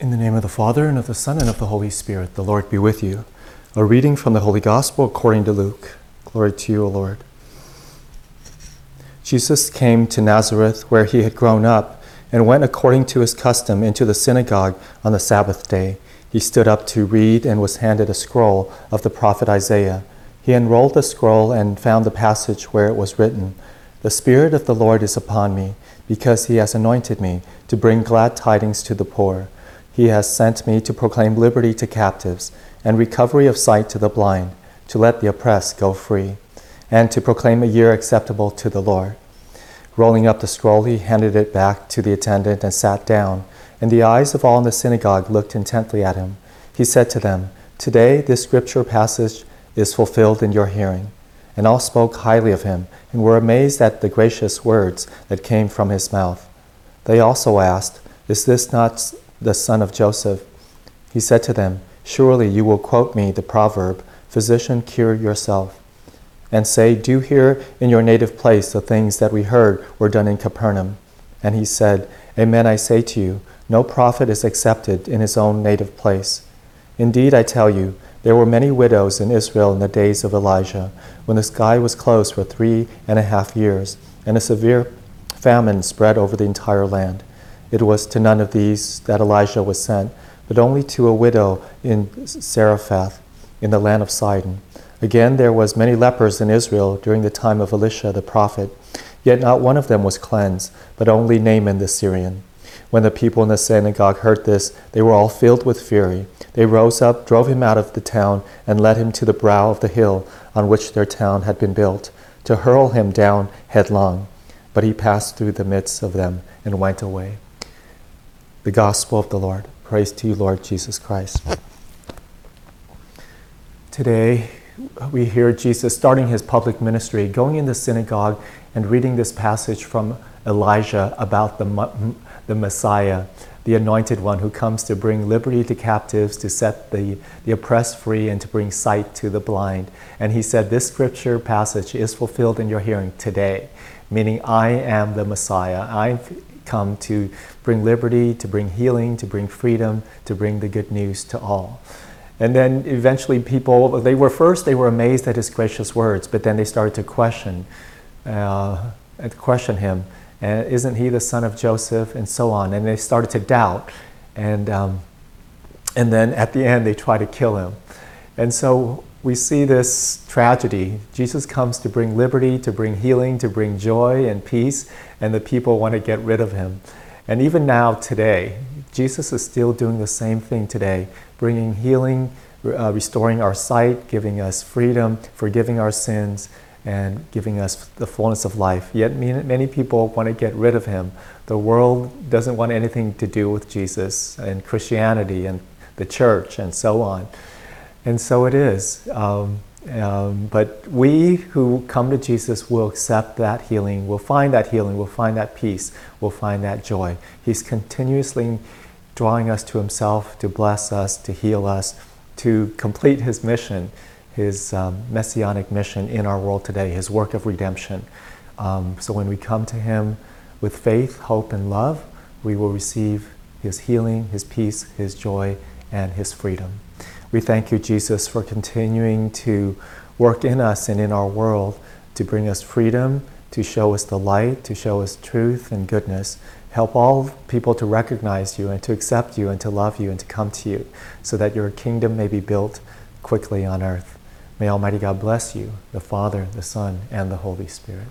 In the name of the Father, and of the Son, and of the Holy Spirit, the Lord be with you. A reading from the Holy Gospel according to Luke. Glory to you, O Lord. Jesus came to Nazareth, where he had grown up, and went according to his custom into the synagogue on the Sabbath day. He stood up to read and was handed a scroll of the prophet Isaiah. He unrolled the scroll and found the passage where it was written The Spirit of the Lord is upon me, because he has anointed me to bring glad tidings to the poor. He has sent me to proclaim liberty to captives and recovery of sight to the blind, to let the oppressed go free, and to proclaim a year acceptable to the Lord. Rolling up the scroll, he handed it back to the attendant and sat down. And the eyes of all in the synagogue looked intently at him. He said to them, Today this scripture passage is fulfilled in your hearing. And all spoke highly of him and were amazed at the gracious words that came from his mouth. They also asked, Is this not the son of Joseph. He said to them, Surely you will quote me the proverb, Physician, cure yourself, and say, Do here in your native place the things that we heard were done in Capernaum. And he said, Amen, I say to you, no prophet is accepted in his own native place. Indeed, I tell you, there were many widows in Israel in the days of Elijah, when the sky was closed for three and a half years, and a severe famine spread over the entire land. It was to none of these that Elijah was sent, but only to a widow in Zarephath, in the land of Sidon. Again, there was many lepers in Israel during the time of Elisha the prophet, yet not one of them was cleansed, but only Naaman the Syrian. When the people in the synagogue heard this, they were all filled with fury. They rose up, drove him out of the town, and led him to the brow of the hill on which their town had been built, to hurl him down headlong. But he passed through the midst of them and went away. The Gospel of the Lord. Praise to you, Lord Jesus Christ. Today, we hear Jesus starting his public ministry, going in the synagogue and reading this passage from Elijah about the, the Messiah, the anointed one who comes to bring liberty to captives, to set the, the oppressed free, and to bring sight to the blind. And he said, This scripture passage is fulfilled in your hearing today, meaning I am the Messiah. I've come to bring liberty, to bring healing, to bring freedom, to bring the good news to all. And then eventually people, they were first, they were amazed at his gracious words, but then they started to question, uh, question him. And isn't he the son of Joseph? And so on. And they started to doubt. And, um, and then at the end, they tried to kill him. And so we see this tragedy. Jesus comes to bring liberty, to bring healing, to bring joy and peace, and the people want to get rid of him. And even now, today, Jesus is still doing the same thing today, bringing healing, uh, restoring our sight, giving us freedom, forgiving our sins, and giving us the fullness of life. Yet many people want to get rid of him. The world doesn't want anything to do with Jesus and Christianity and the church and so on. And so it is. Um, um, but we who come to Jesus will accept that healing, will find that healing, will find that peace, will find that joy. He's continuously drawing us to Himself to bless us, to heal us, to complete His mission, His um, messianic mission in our world today, His work of redemption. Um, so when we come to Him with faith, hope, and love, we will receive His healing, His peace, His joy, and His freedom. We thank you, Jesus, for continuing to work in us and in our world to bring us freedom, to show us the light, to show us truth and goodness. Help all people to recognize you and to accept you and to love you and to come to you so that your kingdom may be built quickly on earth. May Almighty God bless you, the Father, the Son, and the Holy Spirit.